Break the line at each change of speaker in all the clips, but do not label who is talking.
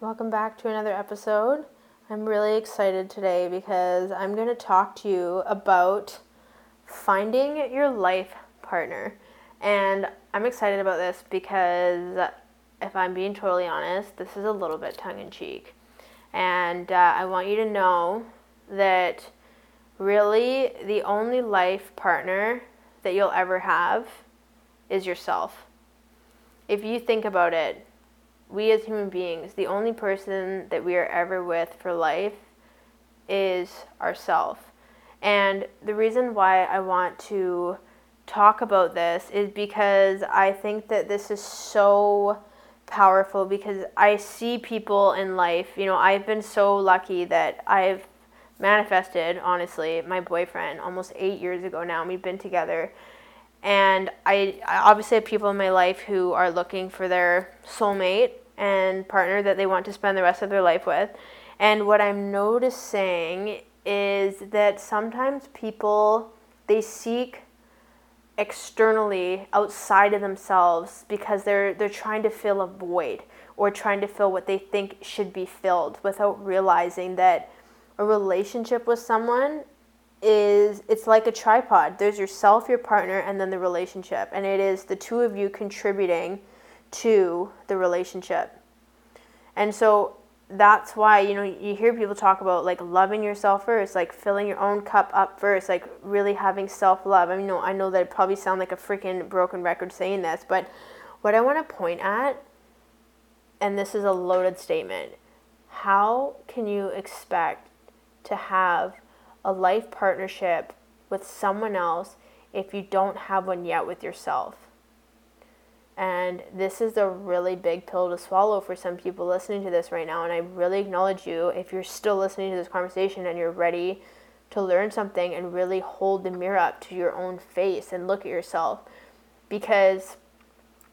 Welcome back to another episode. I'm really excited today because I'm going to talk to you about finding your life partner. And I'm excited about this because, if I'm being totally honest, this is a little bit tongue in cheek. And uh, I want you to know that really the only life partner that you'll ever have is yourself. If you think about it, we as human beings, the only person that we are ever with for life is ourself. And the reason why I want to talk about this is because I think that this is so powerful because I see people in life, you know, I've been so lucky that I've manifested, honestly, my boyfriend almost 8 years ago now. We've been together and I, I obviously have people in my life who are looking for their soulmate and partner that they want to spend the rest of their life with. And what I'm noticing is that sometimes people they seek externally outside of themselves because they're they're trying to fill a void or trying to fill what they think should be filled without realizing that a relationship with someone is it's like a tripod. There's yourself, your partner, and then the relationship. And it is the two of you contributing to the relationship. And so that's why, you know, you hear people talk about like loving yourself first, like filling your own cup up first, like really having self love. I mean, no, I know that it probably sound like a freaking broken record saying this, but what I want to point at, and this is a loaded statement, how can you expect to have a life partnership with someone else if you don't have one yet with yourself. And this is a really big pill to swallow for some people listening to this right now. And I really acknowledge you if you're still listening to this conversation and you're ready to learn something and really hold the mirror up to your own face and look at yourself. Because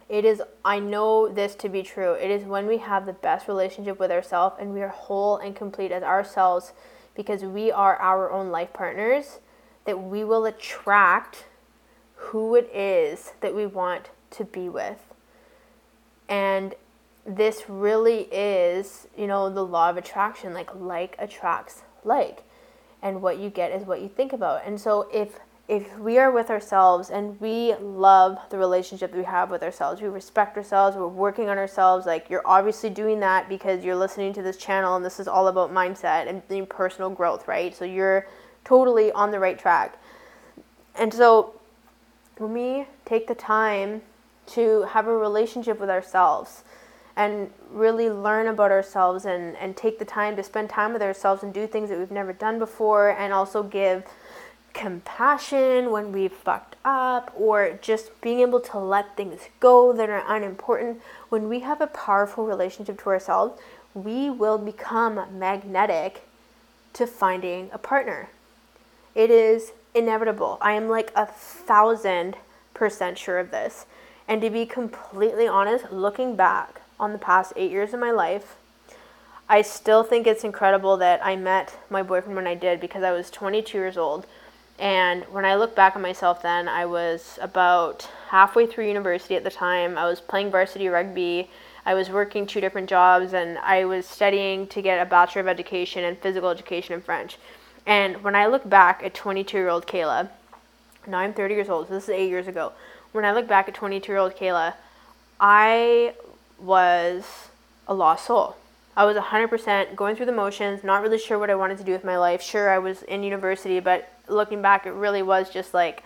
it is, I know this to be true. It is when we have the best relationship with ourselves and we are whole and complete as ourselves because we are our own life partners, that we will attract who it is that we want to be with. And this really is, you know, the law of attraction like like attracts like. And what you get is what you think about. And so if if we are with ourselves and we love the relationship that we have with ourselves, we respect ourselves, we're working on ourselves, like you're obviously doing that because you're listening to this channel and this is all about mindset and personal growth, right? So you're totally on the right track. And so when we take the time to have a relationship with ourselves and really learn about ourselves and, and take the time to spend time with ourselves and do things that we've never done before and also give compassion when we've fucked up or just being able to let things go that are unimportant, when we have a powerful relationship to ourselves, we will become magnetic to finding a partner. It is inevitable. I am like a thousand percent sure of this. And to be completely honest, looking back on the past eight years of my life, I still think it's incredible that I met my boyfriend when I did because I was 22 years old. And when I look back at myself then, I was about halfway through university at the time. I was playing varsity rugby. I was working two different jobs and I was studying to get a Bachelor of Education in Physical Education in French. And when I look back at 22 year old Kehla, now I'm 30 years old, so this is eight years ago. When I look back at 22 year old Kehla, I was a lost soul. I was 100% going through the motions, not really sure what I wanted to do with my life. Sure, I was in university, but looking back, it really was just like,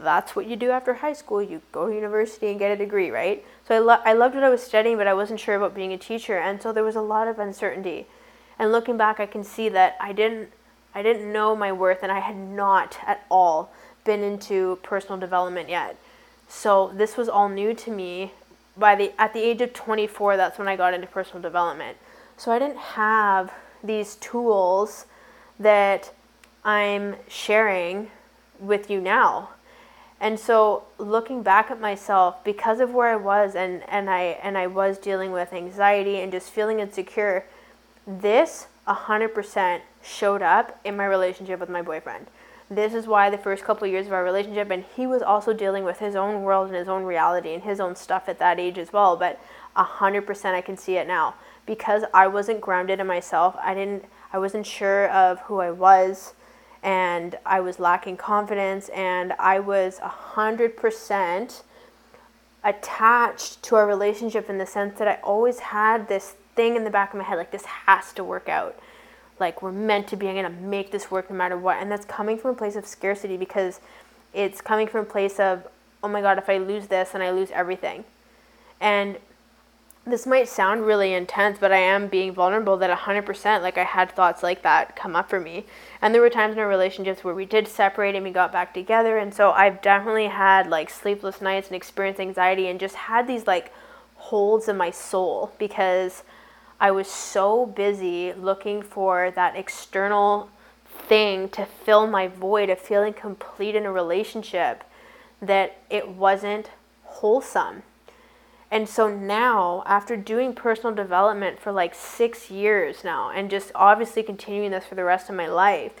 that's what you do after high school. You go to university and get a degree, right? So I, lo- I loved what I was studying, but I wasn't sure about being a teacher, and so there was a lot of uncertainty. And looking back, I can see that I didn't, I didn't know my worth, and I had not at all been into personal development yet. So this was all new to me. By the at the age of 24, that's when I got into personal development. So I didn't have these tools that I'm sharing with you now. And so looking back at myself because of where I was and, and I and I was dealing with anxiety and just feeling insecure, this 100% showed up in my relationship with my boyfriend. This is why the first couple of years of our relationship and he was also dealing with his own world and his own reality and his own stuff at that age as well, but 100% I can see it now because I wasn't grounded in myself. I didn't I wasn't sure of who I was and I was lacking confidence and I was 100% attached to our relationship in the sense that I always had this thing in the back of my head like this has to work out. Like we're meant to be, I'm going to make this work no matter what. And that's coming from a place of scarcity because it's coming from a place of oh my god, if I lose this, then I lose everything. And this might sound really intense, but I am being vulnerable that 100%, like I had thoughts like that come up for me. And there were times in our relationships where we did separate and we got back together. And so I've definitely had like sleepless nights and experienced anxiety and just had these like holds in my soul because I was so busy looking for that external thing to fill my void of feeling complete in a relationship that it wasn't wholesome and so now, after doing personal development for like six years now, and just obviously continuing this for the rest of my life,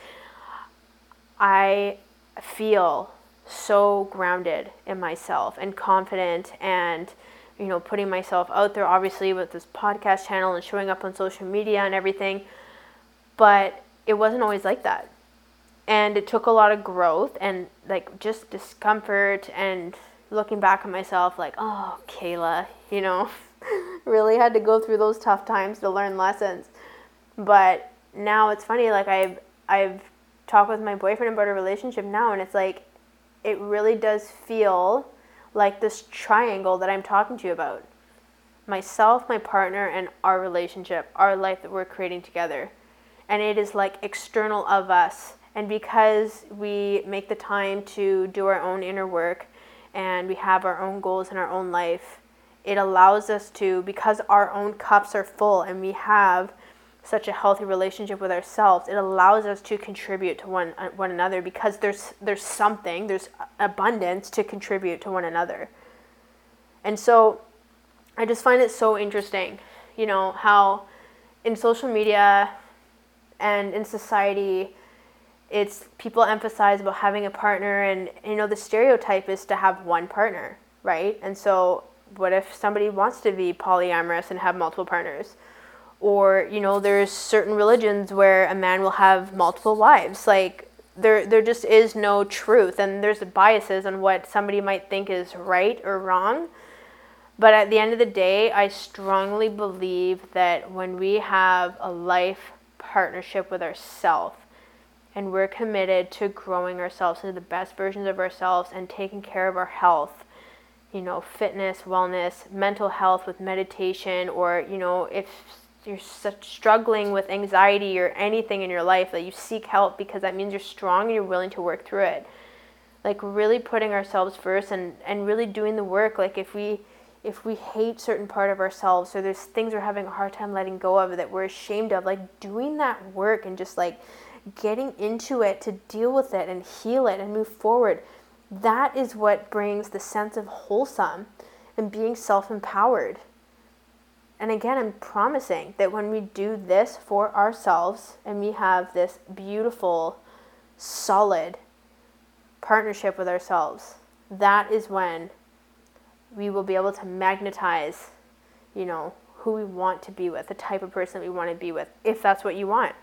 I feel so grounded in myself and confident and you know putting myself out there obviously with this podcast channel and showing up on social media and everything. But it wasn't always like that. And it took a lot of growth and like just discomfort and looking back at myself like, oh, Kehla, you know, really had to go through those tough times to learn lessons. But now it's funny, like I've I've talked with my boyfriend about a relationship now, and it's like it really does feel like this triangle that I'm talking to you about. Myself, my partner, and our relationship, our life that we're creating together. And it is like external of us. And because we make the time to do our own inner work, and we have our own goals in our own life, it allows us to, because our own cups are full and we have such a healthy relationship with ourselves, it allows us to contribute to one uh, one another because there's there's something, there's abundance to contribute to one another. And so I just find it so interesting, you know, how in social media and in society it's people emphasize about having a partner and you know the stereotype is to have one partner right? And so what if somebody wants to be polyamorous and have multiple partners? Or you know there's certain religions where a man will have multiple wives. Like there there just is no truth and there's biases on what somebody might think is right or wrong. But at the end of the day i strongly believe that when we have a life partnership with ourselves and we're committed to growing ourselves into the best versions of ourselves and taking care of our health you know fitness wellness mental health with meditation or you know if you're struggling with anxiety or anything in your life that you seek help because that means you're strong and you're willing to work through it. Like really putting ourselves first and and really doing the work. Like if we if we hate certain part of ourselves or there's things we're having a hard time letting go of that we're ashamed of like doing that work and just like getting into it to deal with it and heal it and move forward. That is what brings the sense of wholesome and being self empowered. And again, I'm promising that when we do this for ourselves and we have this beautiful, solid partnership with ourselves, that is when we will be able to magnetize, you know, who we want to be with, the type of person we want to be with, if that's what you want.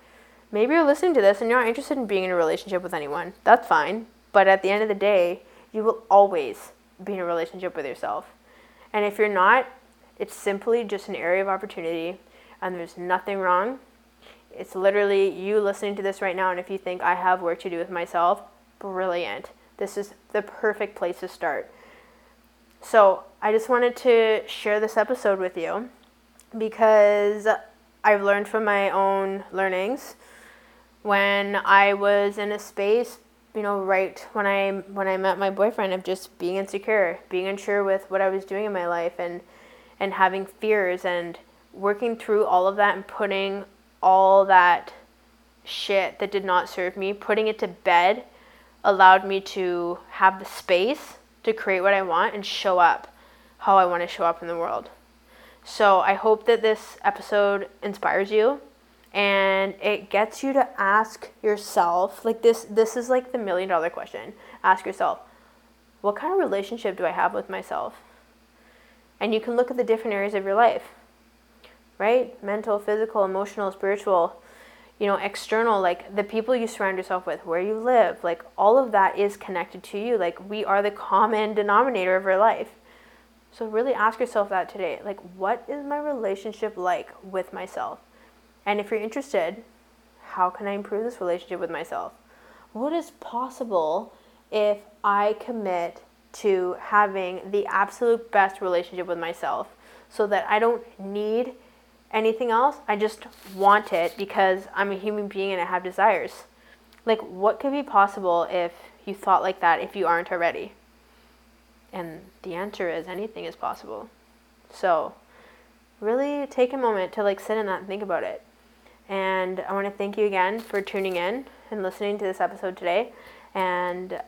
Maybe you're listening to this and you're not interested in being in a relationship with anyone. That's fine. But at the end of the day, you will always be in a relationship with yourself. And if you're not, it's simply just an area of opportunity and there's nothing wrong. It's literally you listening to this right now. And if you think I have work to do with myself, brilliant. This is the perfect place to start. So I just wanted to share this episode with you because I've learned from my own learnings when I was in a space, you know, right when I when I met my boyfriend of just being insecure, being unsure with what I was doing in my life and and having fears and working through all of that and putting all that shit that did not serve me, putting it to bed allowed me to have the space to create what I want and show up how I want to show up in the world. So I hope that this episode inspires you and it gets you to ask yourself like this this is like the million dollar question. Ask yourself, what kind of relationship do I have with myself? And you can look at the different areas of your life. Right? Mental, physical, emotional, spiritual, you know, external, like the people you surround yourself with, where you live, like all of that is connected to you. Like we are the common denominator of our life. So really ask yourself that today. Like, what is my relationship like with myself? And if you're interested, how can I improve this relationship with myself? What is possible if I commit to having the absolute best relationship with myself so that I don't need anything else? I just want it because I'm a human being and I have desires. Like, what could be possible if you thought like that if you aren't already? And the answer is anything is possible. So, really take a moment to like sit in that and think about it. And I want to thank you again for tuning in and listening to this episode today. And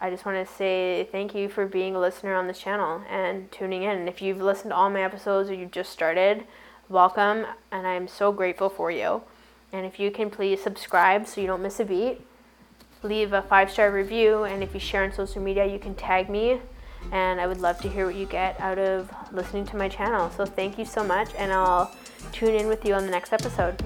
I just want to say thank you for being a listener on this channel and tuning in. And if you've listened to all my episodes or you've just started, welcome. And I'm so grateful for you. And if you can please subscribe so you don't miss a beat, leave a five star review. And if you share on social media, you can tag me and I would love to hear what you get out of listening to my channel. So thank you so much, and I'll tune in with you on the next episode.